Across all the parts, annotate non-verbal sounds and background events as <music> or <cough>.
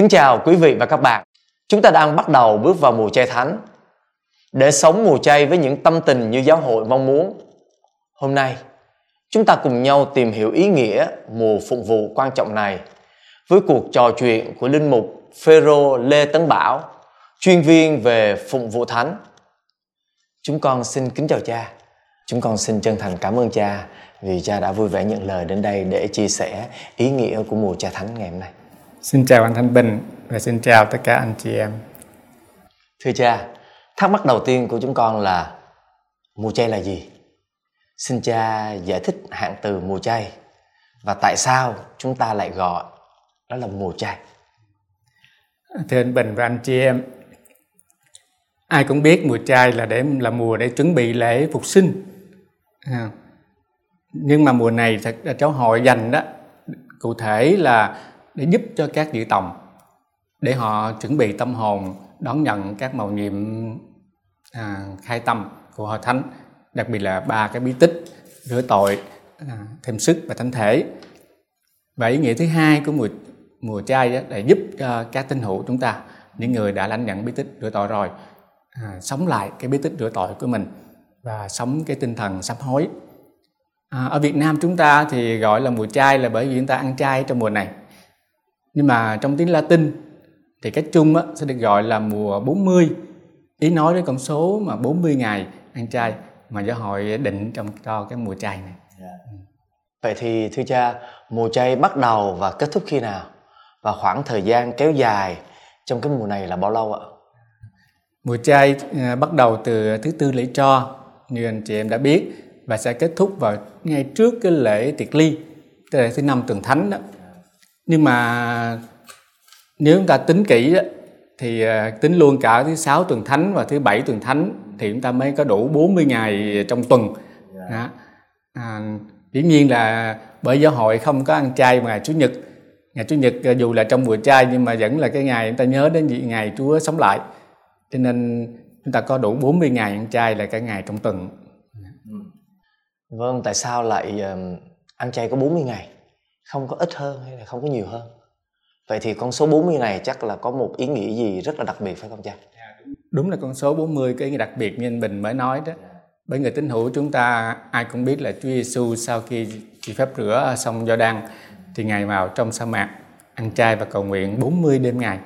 Kính chào quý vị và các bạn. Chúng ta đang bắt đầu bước vào mùa chay thánh. Để sống mùa chay với những tâm tình như giáo hội mong muốn. Hôm nay, chúng ta cùng nhau tìm hiểu ý nghĩa mùa phụng vụ quan trọng này với cuộc trò chuyện của linh mục Phêrô Lê Tấn Bảo, chuyên viên về phụng vụ thánh. Chúng con xin kính chào cha. Chúng con xin chân thành cảm ơn cha vì cha đã vui vẻ nhận lời đến đây để chia sẻ ý nghĩa của mùa cha thánh ngày hôm nay. Xin chào anh Thanh Bình và xin chào tất cả anh chị em. Thưa cha, thắc mắc đầu tiên của chúng con là mùa chay là gì? Xin cha giải thích hạn từ mùa chay và tại sao chúng ta lại gọi đó là mùa chay. Thưa anh Bình và anh chị em, ai cũng biết mùa chay là để là mùa để chuẩn bị lễ phục sinh. À, nhưng mà mùa này thật là cháu hội dành đó cụ thể là để giúp cho các vị tòng để họ chuẩn bị tâm hồn đón nhận các màu nhiệm à, khai tâm của hội thánh đặc biệt là ba cái bí tích rửa tội à, thêm sức và thánh thể. Và ý nghĩa thứ hai của mùa mùa chay đó là giúp cho các tín hữu chúng ta những người đã lãnh nhận bí tích rửa tội rồi à, sống lại cái bí tích rửa tội của mình và sống cái tinh thần sám hối. À, ở Việt Nam chúng ta thì gọi là mùa chay là bởi vì chúng ta ăn chay trong mùa này nhưng mà trong tiếng Latin thì cách chung á, sẽ được gọi là mùa 40 ý nói đến con số mà 40 ngày ăn chay mà giáo hội định trong cho cái mùa chay này yeah. Dạ. vậy thì thưa cha mùa chay bắt đầu và kết thúc khi nào và khoảng thời gian kéo dài trong cái mùa này là bao lâu ạ mùa chay à, bắt đầu từ thứ tư lễ cho như anh chị em đã biết và sẽ kết thúc vào ngay trước cái lễ tiệc ly tức là thứ năm tuần thánh đó nhưng mà nếu chúng ta tính kỹ đó, thì à, tính luôn cả thứ sáu tuần thánh và thứ bảy tuần thánh thì chúng ta mới có đủ 40 ngày trong tuần. Đó. À, dĩ nhiên là bởi giáo hội không có ăn chay ngày chủ nhật. Ngày chủ nhật à, dù là trong mùa chay nhưng mà vẫn là cái ngày chúng ta nhớ đến ngày Chúa sống lại. Cho nên chúng ta có đủ 40 ngày ăn chay là cái ngày trong tuần. Vâng, tại sao lại uh, ăn chay có 40 ngày? Không có ít hơn hay là không có nhiều hơn? Vậy thì con số 40 này chắc là có một ý nghĩa gì rất là đặc biệt phải không cha? Đúng là con số 40 cái ý nghĩa đặc biệt như anh Bình mới nói đó. Bởi người tín hữu chúng ta ai cũng biết là Chúa Giêsu sau khi chịu phép rửa xong do đăng thì Ngài vào trong sa mạc ăn chay và cầu nguyện 40 đêm ngày.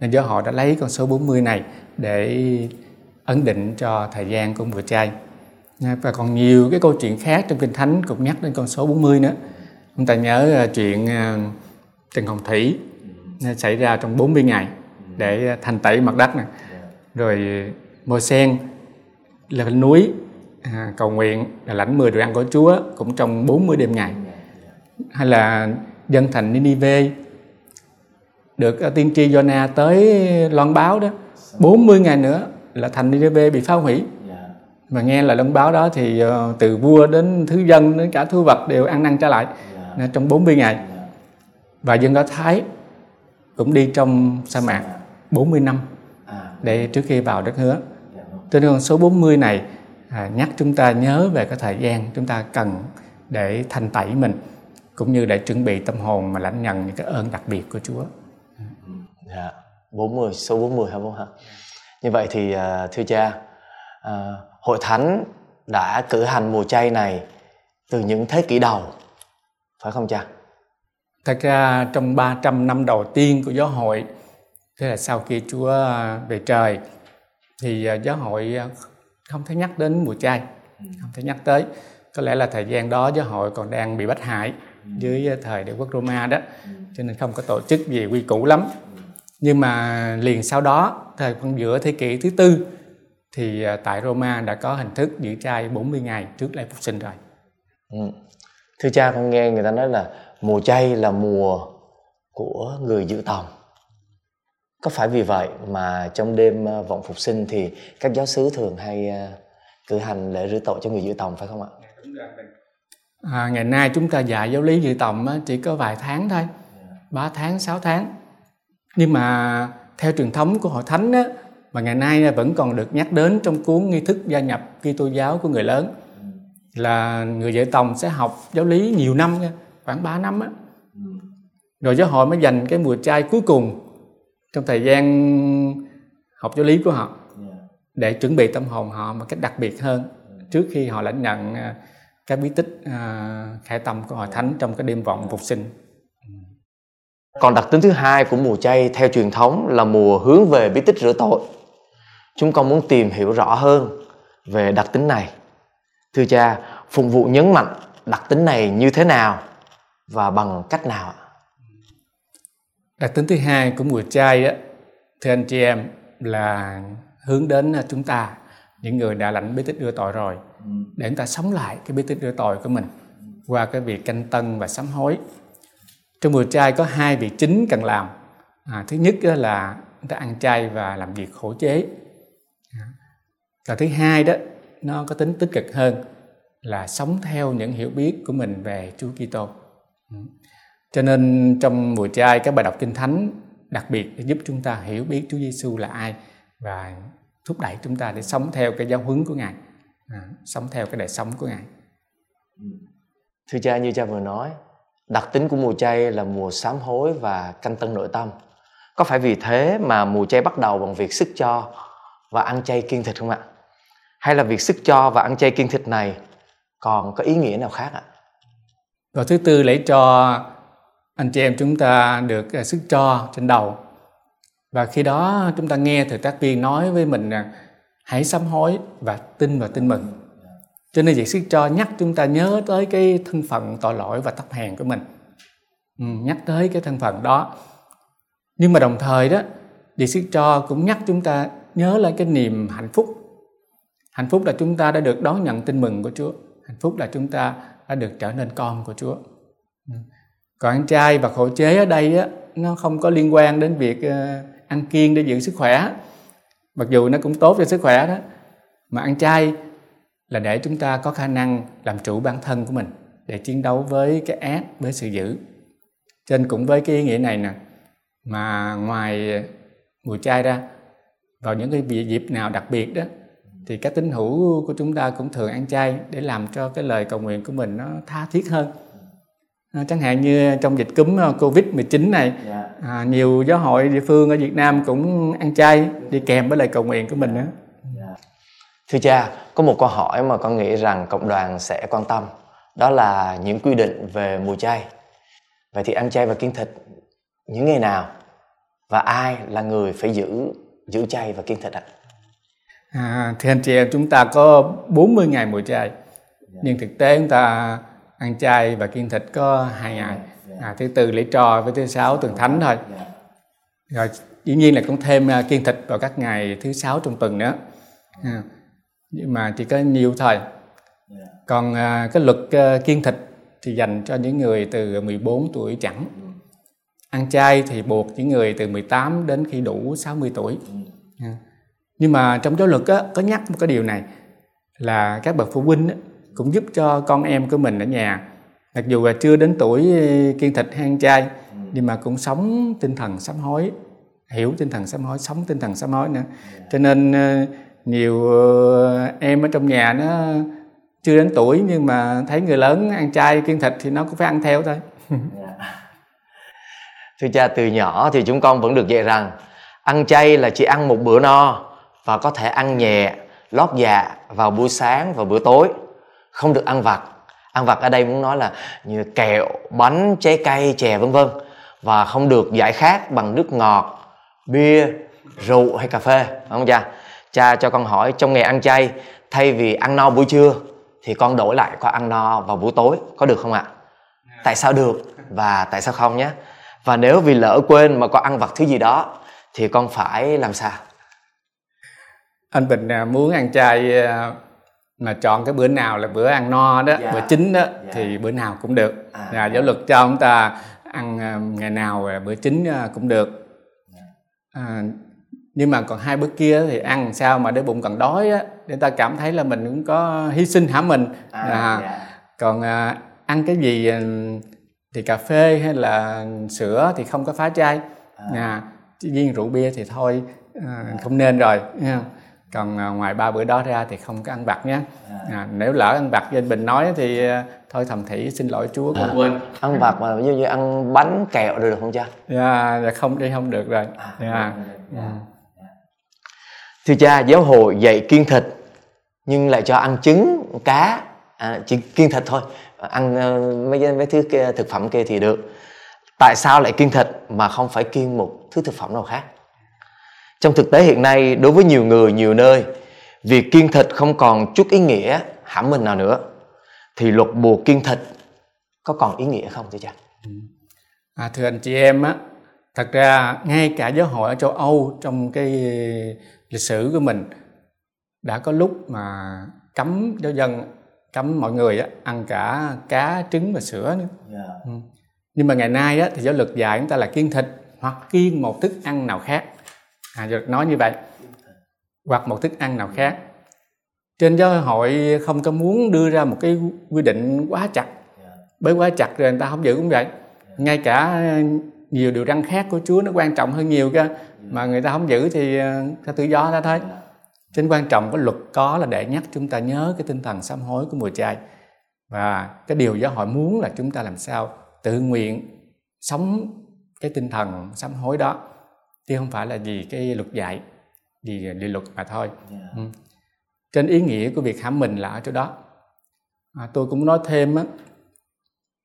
Nên do họ đã lấy con số 40 này để ấn định cho thời gian của mùa chay và còn nhiều cái câu chuyện khác trong kinh thánh cũng nhắc đến con số 40 nữa chúng ta nhớ à, chuyện à, Trần Hồng Thủy xảy ra trong 40 ngày để thành tẩy mặt đất này rồi môi sen là núi à, cầu nguyện là lãnh 10 đồ ăn của Chúa cũng trong 40 đêm ngày. Hay là dân thành Ninive được tiên tri Jonah tới loan báo đó 40 ngày nữa là thành Ninive bị phá hủy. Mà nghe là loan báo đó thì từ vua đến thứ dân đến cả thu vật đều ăn năn trở lại. Dạ trong 40 ngày và dân do Thái cũng đi trong sa mạc 40 năm để trước khi vào đất hứa cho nên con số 40 này à, nhắc chúng ta nhớ về cái thời gian chúng ta cần để thanh tẩy mình cũng như để chuẩn bị tâm hồn mà lãnh nhận những cái ơn đặc biệt của Chúa. Dạ, 40, số 40 hả bố hả? Như vậy thì à, thưa cha, à, hội thánh đã cử hành mùa chay này từ những thế kỷ đầu phải không cha thật ra trong 300 năm đầu tiên của giáo hội thế là sau khi Chúa về trời thì à, giáo hội à, không thể nhắc đến mùa chay không thể nhắc tới có lẽ là thời gian đó giáo hội còn đang bị bắt hại dưới thời đế quốc Roma đó cho nên không có tổ chức gì quy củ lắm nhưng mà liền sau đó thời khoảng giữa thế kỷ thứ tư thì à, tại Roma đã có hình thức giữ trai 40 ngày trước lễ phục sinh rồi. Ừ. Thưa cha con nghe người ta nói là mùa chay là mùa của người giữ tòng. Có phải vì vậy mà trong đêm à, vọng phục sinh thì các giáo sứ thường hay à, cử hành lễ rửa tội cho người giữ tòng phải không ạ? À, ngày nay chúng ta dạy giáo lý giữ tòng chỉ có vài tháng thôi, 3 tháng, 6 tháng. Nhưng mà theo truyền thống của hội thánh á, mà ngày nay vẫn còn được nhắc đến trong cuốn nghi thức gia nhập Kitô giáo của người lớn là người vợ tòng sẽ học giáo lý nhiều năm khoảng 3 năm á. Rồi giáo hội mới dành cái mùa chay cuối cùng trong thời gian học giáo lý của họ để chuẩn bị tâm hồn họ một cách đặc biệt hơn trước khi họ lãnh nhận à, các bí tích à, khải tâm của hội thánh trong cái đêm vọng phục sinh. Còn đặc tính thứ hai của mùa chay theo truyền thống là mùa hướng về bí tích rửa tội. Chúng con muốn tìm hiểu rõ hơn về đặc tính này thưa cha phục vụ nhấn mạnh đặc tính này như thế nào và bằng cách nào đặc tính thứ hai của mùa trai đó thưa anh chị em là hướng đến chúng ta những người đã lãnh bí tích đưa tội rồi để chúng ta sống lại cái bí tích đưa tội của mình qua cái việc canh tân và sám hối. Trong mùa trai có hai việc chính cần làm. À, thứ nhất là chúng ta ăn chay và làm việc khổ chế. À, và thứ hai đó nó có tính tích cực hơn là sống theo những hiểu biết của mình về Chúa Kitô. Ừ. Cho nên trong mùa chay các bài đọc kinh thánh đặc biệt để giúp chúng ta hiểu biết Chúa Giêsu là ai và thúc đẩy chúng ta để sống theo cái giáo huấn của Ngài, à, sống theo cái đời sống của Ngài. Ừ. Thưa cha như cha vừa nói, đặc tính của mùa chay là mùa sám hối và canh tân nội tâm. Có phải vì thế mà mùa chay bắt đầu bằng việc sức cho và ăn chay kiêng thịt không ạ? Hay là việc sức cho và ăn chay kiêng thịt này còn có ý nghĩa nào khác ạ? Và thứ tư lấy cho anh chị em chúng ta được à, sức cho trên đầu. Và khi đó chúng ta nghe thầy tác viên nói với mình rằng hãy sám hối và tin và tin mừng. Cho nên việc sức cho nhắc chúng ta nhớ tới cái thân phận tội lỗi và thấp hèn của mình. Ừ, nhắc tới cái thân phận đó. Nhưng mà đồng thời đó việc sức cho cũng nhắc chúng ta nhớ lại cái niềm hạnh phúc hạnh phúc là chúng ta đã được đón nhận tin mừng của chúa. Hạnh phúc là chúng ta đã được trở nên con của chúa. Ừ. Còn ăn chay và khổ chế ở đây á, nó không có liên quan đến việc ờ, ăn kiêng để giữ sức khỏe. Mặc dù nó cũng tốt cho sức khỏe đó, mà ăn chay là để chúng ta có khả năng làm chủ bản thân của mình, để chiến đấu với cái ác, với sự dữ. Trên cũng với cái ý nghĩa này nè, mà ngoài mùa chay ra, vào những cái dịp nào đặc biệt đó thì các tín hữu của chúng ta cũng thường ăn chay để làm cho cái lời cầu nguyện của mình nó tha thiết hơn à, chẳng hạn như trong dịch cúm ờ, covid 19 này. Dạ. à, nhiều giáo hội địa phương ở Việt Nam cũng ăn chay đi kèm với lời cầu nguyện của mình nữa. Dạ. thưa cha có một câu hỏi mà con nghĩ rằng cộng đoàn sẽ quan tâm đó là những quy định về mùa chay vậy thì ăn chay và kiêng thịt những ngày nào và ai là người phải giữ giữ chay và kiêng thịt ạ à, thì anh chị em chúng ta có 40 ngày mùa chay nhưng thực tế chúng ta ăn chay và kiêng thịt có hai ngày. À, thứ tư lễ trò với thứ sáu tuần thánh thôi. Rồi dĩ nhiên là cũng thêm uh, kiêng thịt vào các ngày thứ sáu trong tuần nữa. À, nhưng mà chỉ có nhiều thôi. Còn uh, cái luật uh, kiêng thịt thì dành cho những người từ 14 tuổi chẳng. Ăn chay thì buộc những người từ 18 đến khi đủ 60 tuổi. À. nhưng mà trong giáo luật á, có nhắc một cái điều này là các bậc phụ huynh á, cũng giúp cho con em của mình ở nhà mặc dù là chưa đến tuổi kiêng thịt hay ăn chay nhưng mà cũng sống tinh thần sám hối hiểu tinh thần sám hối sống tinh thần sám hối nữa. Cho nên ờ, nhiều ờ, em ở trong nhà nó chưa đến tuổi nhưng mà thấy người lớn ăn chay kiêng thịt thì nó cũng phải ăn theo thôi. Thưa cha từ nhỏ thì chúng con vẫn được dạy rằng ăn chay là chỉ ăn một bữa no và có thể ăn nhẹ, lót dạ vào buổi sáng và bữa tối. Không được ăn vặt. Ăn vặt ở đây muốn nói là như kẹo, bánh, trái cây, chè, vân vân. Và không được giải khát bằng nước ngọt, bia, rượu hay cà phê. Phải không cha? Cha cho con hỏi trong ngày ăn chay, thay vì ăn no buổi trưa, thì con đổi lại con ăn no vào buổi tối. Có được không ạ? Tại sao được và tại sao không nhé? Và nếu vì lỡ quên mà con ăn vặt thứ gì đó, thì con phải làm sao? Anh bình à, muốn ăn chay à, mà chọn cái bữa nào là bữa ăn no đó yeah. Dạ. bữa chính đó yeah. Dạ. thì bữa nào cũng được à, à, giáo luật cho chúng ta ăn à, ngày nào bữa chính cũng được dạ. à, nhưng mà còn hai bữa kia thì ăn sao mà để bụng còn đói á để ta cảm thấy là mình cũng có hy sinh hả mình à, à, yeah. còn à, ăn cái gì thì cà phê hay là sữa thì không có phá chay à. à riêng rượu bia thì thôi à, không nên rồi nha còn à, ngoài ba bữa đó ra thì không có ăn vặt nhé. À, nếu lỡ ăn vặt như anh bình nói thì à, thôi thầm thỉ xin lỗi chúa. Con quên. Ăn vặt mà ví dụ như ăn bánh kẹo được không cha? Dạ dạ không đi không được rồi. Dạ. dạ. thưa cha giáo hội dạy kiêng thịt nhưng lại cho ăn trứng cá à, chỉ kiêng thịt thôi. Ăn uh, mấy mấy thứ kia, thực phẩm kia thì được. Tại sao lại kiêng thịt mà không phải kiêng một thứ thực phẩm nào khác trong thực tế hiện nay đối với nhiều người nhiều nơi việc kiêng thịt không còn chút ý nghĩa hãm mình nào nữa thì luật buộc kiêng thịt có còn ý nghĩa không thưa cha à, thưa anh chị em á thật ra ngay cả giáo hội ở châu âu trong cái lịch sử của mình đã có lúc mà cấm giáo dân cấm mọi người á, ăn cả cá trứng và sữa nữa yeah. Dạ. ừ. nhưng mà ngày nay á, thì giáo luật dạy chúng ta là kiêng thịt hoặc kiêng một thức ăn nào khác à, giáo nói như vậy. Hoặc một thức ăn nào khác. Trên giáo hội không có muốn đưa ra một cái quy định quá chặt. Bởi quá chặt rồi người ta không giữ cũng vậy. Ngay cả nhiều điều răn khác của Chúa nó quan trọng hơn nhiều cơ. Mà người ta không giữ thì ờ, ta tự do ra thôi. Trên quan trọng có luật có là để nhắc chúng ta nhớ cái tinh thần sám hối của mùa chay và cái điều giáo hội muốn là chúng ta làm sao tự nguyện sống cái tinh thần sám hối đó chứ không phải là vì cái luật dạy vì điều luật mà thôi. Yeah. ừ. trên ý nghĩa của việc hãm mình là ở chỗ đó. À, tôi cũng nói thêm á,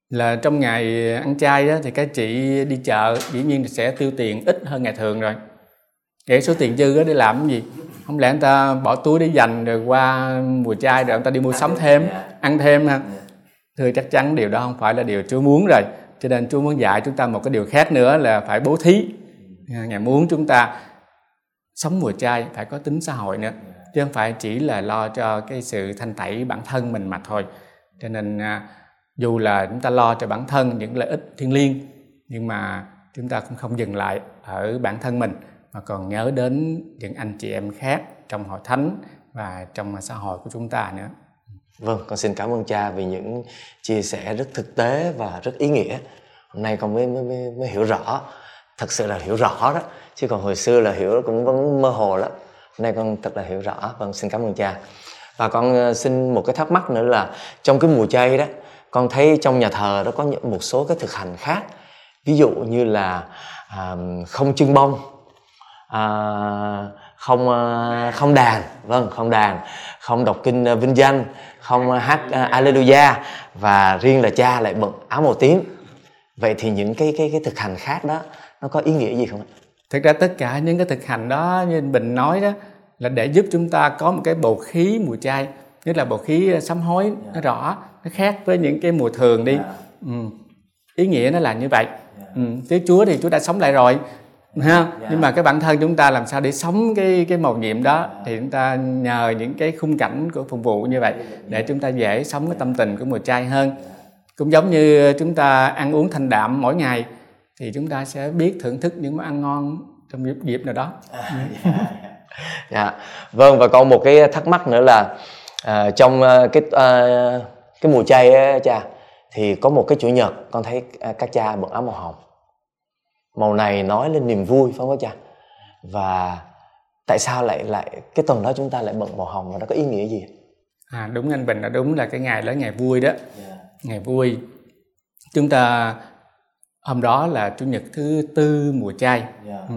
là trong ngày ăn chay á, thì các chị đi chợ dĩ nhiên sẽ tiêu tiền ít hơn ngày thường rồi. Để số tiền dư đó để làm cái gì? Không lẽ người ta bỏ túi để dành rồi qua mùa chay rồi người ta đi mua sắm thêm ăn thêm ha? Thưa chắc chắn điều đó không phải là điều Chúa muốn rồi. Cho nên Chúa muốn dạy chúng ta một cái điều khác nữa là phải bố thí ngài muốn chúng ta sống mùa chay phải có tính xã hội nữa. Chứ không phải chỉ là lo cho cái sự thanh tẩy bản thân mình mà thôi. Cho nên à, dù là chúng ta lo cho bản thân những lợi ích thiên liêng nhưng mà chúng ta cũng không dừng lại ở bản thân mình mà còn nhớ đến những anh chị em khác trong hội thánh và trong xã hội của chúng ta nữa. Vâng con xin cảm ơn cha vì những chia sẻ rất thực tế và rất ý nghĩa. Hôm nay con mới mới mới, mới hiểu rõ thật sự là hiểu rõ đó. Chứ còn hồi xưa là hiểu cũng vẫn mơ hồ lắm. Nay con thật là hiểu rõ. Vâng xin cảm ơn cha. Và con ờ, xin một cái thắc mắc nữa là trong cái mùa chay đó con thấy trong nhà thờ đó có một số cái thực hành khác. Ví dụ như là à, không trưng bông à, không à, không đàn. Vâng không đàn. Không đọc kinh ờ, vinh danh. Không hát à, Alleluia. Và riêng là cha lại bận áo màu tím. Vậy thì những cái cái cái thực hành khác đó nó có ý nghĩa gì không ạ? Thực ra tất cả những cái thực hành đó như Bình nói đó là để giúp chúng ta có một cái bầu khí mùa chay nhất là bầu khí sám hối yeah. nó rõ nó khác với những cái mùa thường đi yeah. ừ. ý nghĩa nó là như vậy yeah. ừ. chứ Chúa thì Chúa đã sống lại rồi ha yeah. Dạ. nhưng mà cái bản thân chúng ta làm sao để sống cái cái màu nhiệm đó yeah. thì chúng ta nhờ những cái khung cảnh của phục vụ như vậy để chúng ta dễ sống cái tâm tình của mùa chay hơn cũng giống như chúng ta ăn uống thanh đạm mỗi ngày thì chúng ta sẽ biết thưởng thức những món ăn ngon trong dịp, dịp nào đó. <laughs> Dạ. Vâng và còn một cái thắc mắc nữa là à, trong à, cái à, cái mùa chay á, cha thì có một cái chủ nhật con thấy à, các cha bận áo màu hồng. Màu này nói lên niềm vui phải không cha? Và tại sao lại lại cái tuần đó chúng ta lại bận màu hồng và nó có ý nghĩa gì? À đúng anh bình là đúng là cái ngày đó ngày vui đó. Yeah. Dạ. ngày vui. Chúng ta hôm đó là chủ nhật thứ tư mùa chay yeah. Dạ. ừ.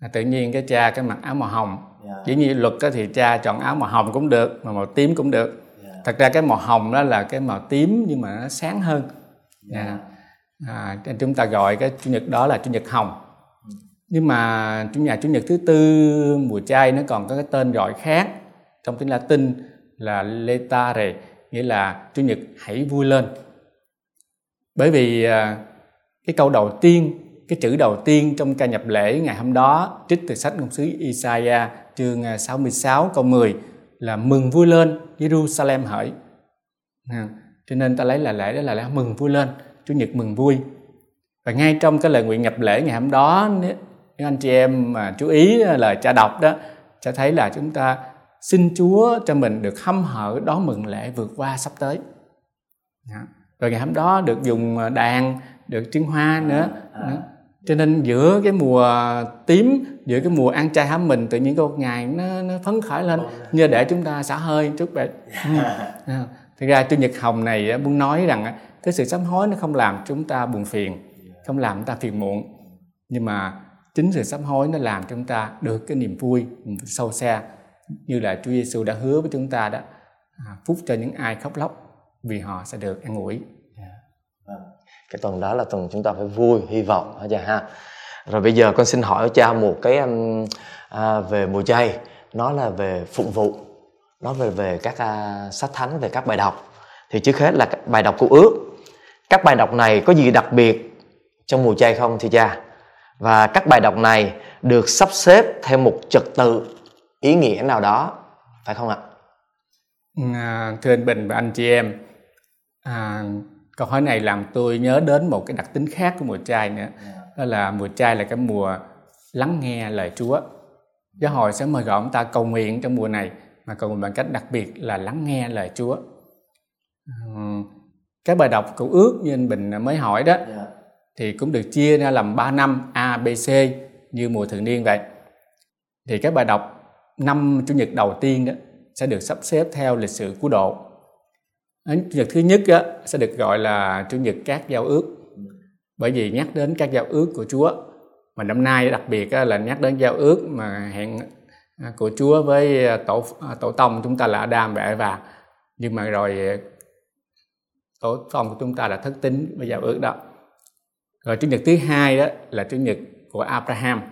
à, tự nhiên cái cha cái mặc áo màu hồng yeah. Dạ. dĩ nhiên luật thì cha chọn áo màu hồng cũng được mà màu tím cũng được yeah. thật ra cái màu hồng đó là cái màu tím nhưng mà nó sáng hơn yeah. Yeah à, chúng ta gọi cái chủ nhật đó là chủ nhật hồng nhưng mà chủ nhà chủ nhật thứ tư mùa chay nó còn có cái tên gọi khác trong tiếng Latin là letare nghĩa là chủ nhật hãy vui lên bởi vì à, cái câu đầu tiên cái chữ đầu tiên trong ca nhập lễ ngày hôm đó trích từ sách ngôn sứ Isaiah chương à, 66 câu 10 là mừng vui lên Jerusalem hỡi. À, cho nên ta lấy là lễ đó là lễ mừng vui lên Chủ nhật mừng vui. Và ngay trong cái lời nguyện nhập lễ ngày hôm đó nếu anh chị em mà chú ý à, lời cha đọc đó sẽ thấy là chúng ta xin Chúa cho mình được hâm hở đón mừng lễ vượt qua sắp tới. Rồi ngày hôm đó được dùng à, đàn được trưng hoa nữa, nữa. cho nên giữa cái mùa tím giữa cái mùa ăn chay hám mình tự nhiên có một ngày nó, nó phấn khởi lên. Như để chúng ta xả hơi chút vậy <laughs> ừ. À, thực ra chủ nhật hồng này muốn nói rằng cái sự sám hối nó không làm chúng ta buồn phiền không làm chúng ta phiền muộn. Nhưng mà chính sự sám hối nó làm chúng ta được cái niềm vui sâu xa. Như là Chúa Giêsu đã hứa với chúng ta đó à, phúc cho những ai khóc lóc vì họ sẽ được an ủi cái tuần đó là tuần chúng ta phải vui hy vọng hả cha ha? Rồi bây giờ con xin hỏi cha một cái um, à, về mùa chay. Nó là về phụng vụ nó về về các uh, sách thánh về các bài đọc. Thì trước hết là bài đọc của ước. Các bài đọc này có gì đặc biệt trong mùa chay không thưa cha? Và các bài đọc này được sắp xếp theo một trật tự ý nghĩa nào đó phải không ạ? À, thưa anh Bình và anh chị em à, câu hỏi này làm tôi nhớ đến một cái đặc tính khác của mùa chay nữa. Đó là mùa chay là cái mùa lắng nghe lời Chúa. Giáo hội sẽ mời gọi chúng ta cầu nguyện trong mùa này mà cầu nguyện bằng cách đặc biệt là lắng nghe lời Chúa. Cái bài đọc cầu ước như anh Bình mới hỏi đó. Dạ. thì cũng được chia ra làm 3 năm A, B, C như mùa thường niên vậy. Thì cái bài đọc năm chủ nhật đầu tiên đó sẽ được sắp xếp theo lịch sử cứu độ chủ nhật thứ nhất á, sẽ được gọi là chủ nhật các giao ước. Bởi vì nhắc đến các giao ước của Chúa, mà năm nay đặc biệt là nhắc đến giao ước mà hẹn à, của Chúa với à, tổ à, tổ tông chúng ta là Adam và Eva. Nhưng mà rồi tổ tông của chúng ta là thất tính với giao ước đó. Rồi chủ nhật thứ hai đó là chủ nhật của Abraham.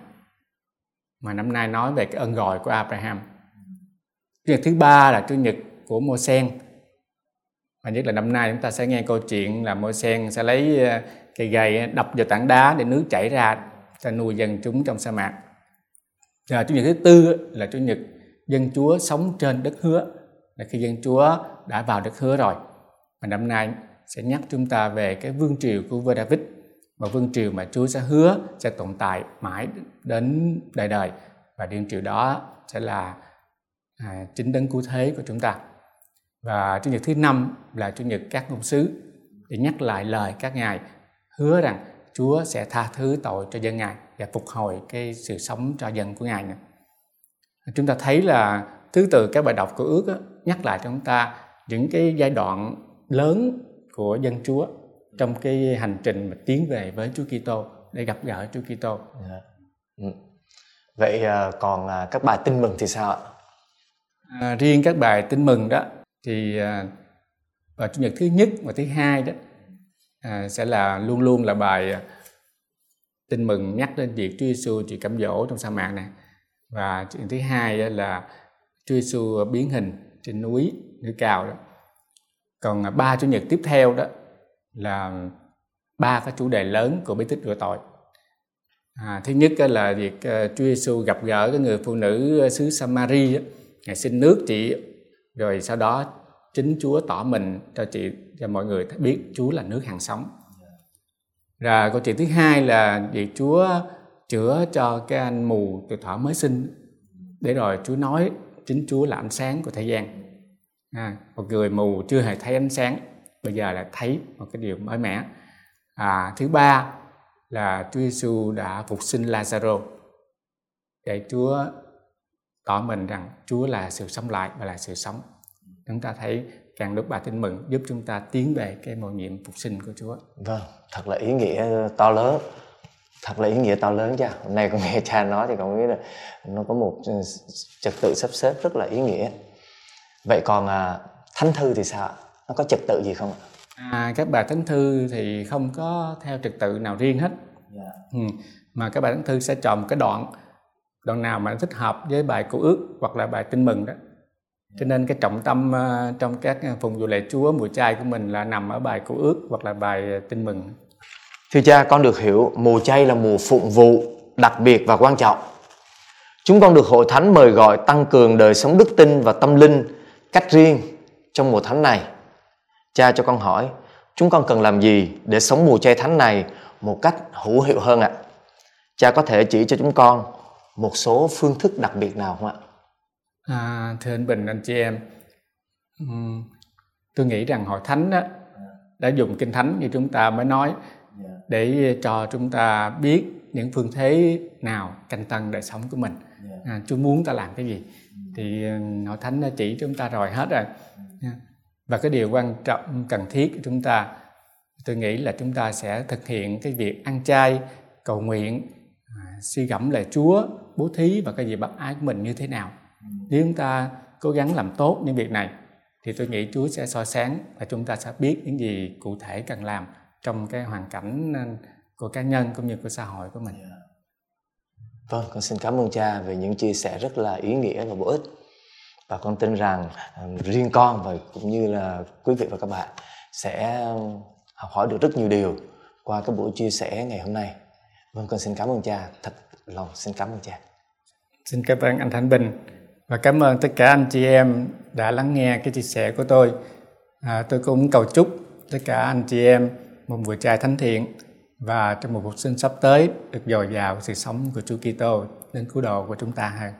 Mà năm nay nói về cái ơn gọi của Abraham. Chủ nhật thứ ba là chủ nhật của moses và nhất là năm nay chúng ta sẽ nghe câu chuyện là môi sen sẽ lấy ờ, cây gậy ờ, đập vào tảng đá để nước chảy ra cho nuôi dân chúng trong sa mạc. Và chủ nhật thứ tư là chủ nhật dân chúa sống trên đất hứa là khi dân chúa đã vào đất hứa rồi. Và năm nay sẽ nhắc chúng ta về cái vương triều của vua David và vương triều mà Chúa sẽ hứa sẽ tồn tại mãi đến đời đời. Và vương triều đó sẽ là à, chính đấng cứu thế của chúng ta và chủ nhật thứ năm là chủ nhật các ngôn sứ để nhắc lại lời các ngài hứa rằng Chúa sẽ tha thứ tội cho dân ngài và phục hồi cái sự sống cho dân của ngài nữa chúng ta thấy là thứ tự các bài đọc của ước đó, nhắc lại cho chúng ta những cái giai đoạn lớn của dân Chúa trong cái hành trình mà tiến về với Chúa Kitô để gặp gỡ Chúa Kitô. Yeah. Dạ. Ừ. Vậy à, còn à, các bài tin mừng thì sao ạ? À, riêng các bài tin mừng đó thì vào chủ nhật thứ nhất và thứ hai đó à, sẽ là luôn luôn là bài à, tin mừng nhắc đến việc Chúa Giêsu chịu cám dỗ trong sa mạc này. Và chuyện thứ hai là Chúa Giêsu biến hình trên núi núi cao đó. Còn à, ba chủ nhật tiếp theo đó là ba cái chủ đề lớn của bí tích rửa tội. À, thứ nhất là việc Chúa Giêsu gặp gỡ cái người phụ nữ xứ Samari ngài xin nước chị rồi sau đó chính Chúa tỏ mình cho chị cho mọi người biết Chúa là nước hàng sống. Rồi câu chuyện thứ hai là vị Chúa chữa cho cái anh mù từ thỏa mới sinh. Để rồi Chúa nói chính Chúa là ánh sáng của thế gian. À, một người mù chưa hề thấy ánh sáng bây giờ là thấy một cái điều mới mẻ. À, thứ ba là Chúa Giêsu đã phục sinh Lazaro. Để Chúa tỏ mình rằng Chúa là sự sống lại và là sự sống chúng ta thấy càng lúc bà tin mừng giúp chúng ta tiến về cái mầu nhiệm phục sinh của Chúa vâng thật là ý nghĩa to lớn thật là ý nghĩa to lớn cha hôm nay con nghe cha nói thì con biết là nó có một trật tự sắp xếp rất là ý nghĩa vậy còn à, thánh thư thì sao nó có trật tự gì không ạ à, các bài thánh thư thì không có theo trật tự nào riêng hết yeah. Dạ. ừ. mà các bài thánh thư sẽ chọn một cái đoạn đoạn nào mà thích hợp với bài cầu ước hoặc là bài tin mừng đó cho nên cái trọng tâm ờ, trong các phùng vụ lễ Chúa mùa chay của mình là nằm ở bài cầu ước hoặc là bài ờ, tin mừng. Thưa cha, con được hiểu mùa chay là mùa phụng vụ đặc biệt và quan trọng. Chúng con được hội thánh mời gọi tăng cường đời sống đức tin và tâm linh cách riêng trong mùa thánh này. Cha cho con hỏi, chúng con cần làm gì để sống mùa chay thánh này một cách hữu hiệu hơn ạ? Cha có thể chỉ cho chúng con một số phương thức đặc biệt nào không ạ? À, thưa anh Bình, anh chị em, tôi nghĩ rằng hội thánh đó, đã dùng kinh thánh như chúng ta mới nói để cho chúng ta biết những phương thế nào canh tân đời sống của mình. À, Chúa muốn ta làm cái gì? Thì hội thánh đã chỉ chúng ta rồi hết rồi. Và cái điều quan trọng cần thiết của chúng ta tôi nghĩ là chúng ta sẽ thực hiện cái việc ăn chay cầu nguyện suy gẫm lời Chúa bố thí và cái gì bác ái của mình như thế nào nếu chúng ta cố gắng làm tốt những việc này thì tôi nghĩ Chúa sẽ soi sáng và chúng ta sẽ biết những gì cụ thể cần làm trong cái hoàn cảnh ờ, của cá nhân cũng như của xã hội của mình. Dạ. Vâng, con xin cảm ơn cha về những chia sẻ rất là ý nghĩa và bổ ích. Và con tin rằng ờ, riêng con và cũng như là quý vị và các bạn sẽ ờ, học hỏi được rất nhiều điều qua cái buổi chia sẻ ngày hôm nay. Vâng, con xin cảm ơn cha, thật lòng xin cảm ơn cha. Xin cảm ơn anh Thanh Bình và cảm ơn tất cả anh chị em đã lắng nghe cái chia sẻ của tôi. À, tôi cũng cầu chúc tất cả anh chị em một buổi trai thánh thiện và trong một cuộc sinh sắp tới được dồi dào sự sống của Chúa Kitô đến cứu độ của chúng ta hơn.